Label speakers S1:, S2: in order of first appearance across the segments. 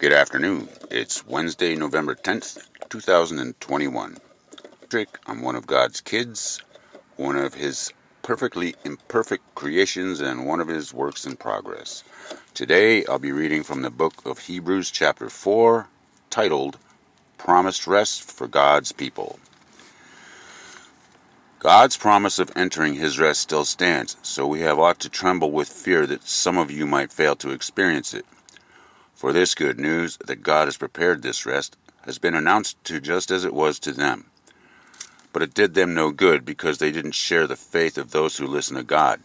S1: Good afternoon. It's Wednesday, November 10th, 2021. I'm one of God's kids, one of His perfectly imperfect creations, and one of His works in progress. Today I'll be reading from the book of Hebrews, chapter 4, titled Promised Rest for God's People. God's promise of entering His rest still stands, so we have ought to tremble with fear that some of you might fail to experience it. For this good news that God has prepared this rest has been announced to just as it was to them. But it did them no good because they didn't share the faith of those who listen to God.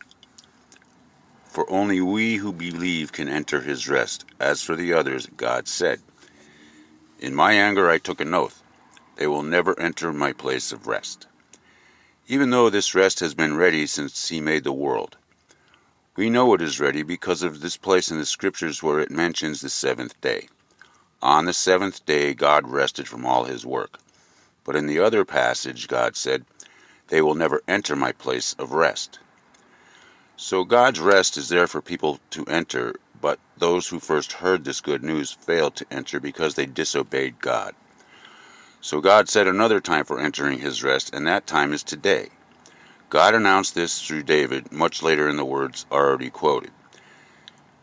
S1: For only we who believe can enter his rest. As for the others, God said, In my anger I took an oath. They will never enter my place of rest. Even though this rest has been ready since he made the world. We know it is ready because of this place in the Scriptures where it mentions the seventh day. On the seventh day God rested from all his work. But in the other passage God said, They will never enter my place of rest. So God's rest is there for people to enter, but those who first heard this good news failed to enter because they disobeyed God. So God set another time for entering his rest, and that time is today. God announced this through David much later in the words already quoted.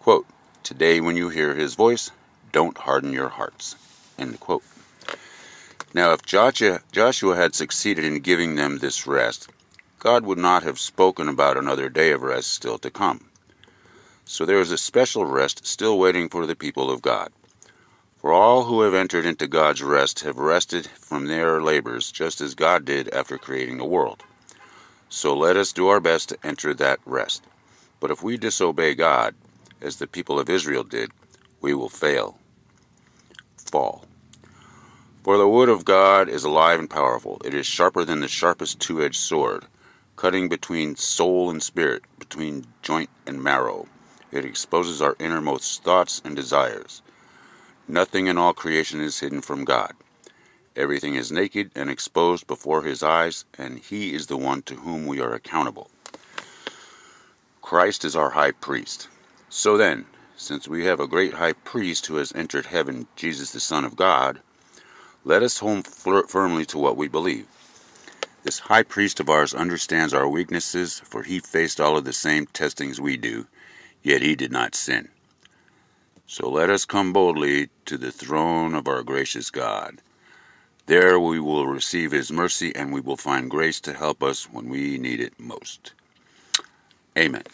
S1: Quote, Today when you hear his voice, don't harden your hearts. End quote. Now, if Joshua had succeeded in giving them this rest, God would not have spoken about another day of rest still to come. So there is a special rest still waiting for the people of God. For all who have entered into God's rest have rested from their labors just as God did after creating the world. So let us do our best to enter that rest. But if we disobey God, as the people of Israel did, we will fail. Fall. For the word of God is alive and powerful. It is sharper than the sharpest two edged sword, cutting between soul and spirit, between joint and marrow. It exposes our innermost thoughts and desires. Nothing in all creation is hidden from God. Everything is naked and exposed before his eyes, and he is the one to whom we are accountable. Christ is our high priest. So then, since we have a great high priest who has entered heaven, Jesus the Son of God, let us hold firmly to what we believe. This high priest of ours understands our weaknesses, for he faced all of the same testings we do, yet he did not sin. So let us come boldly to the throne of our gracious God. There we will receive His mercy and we will find grace to help us when we need it most. Amen.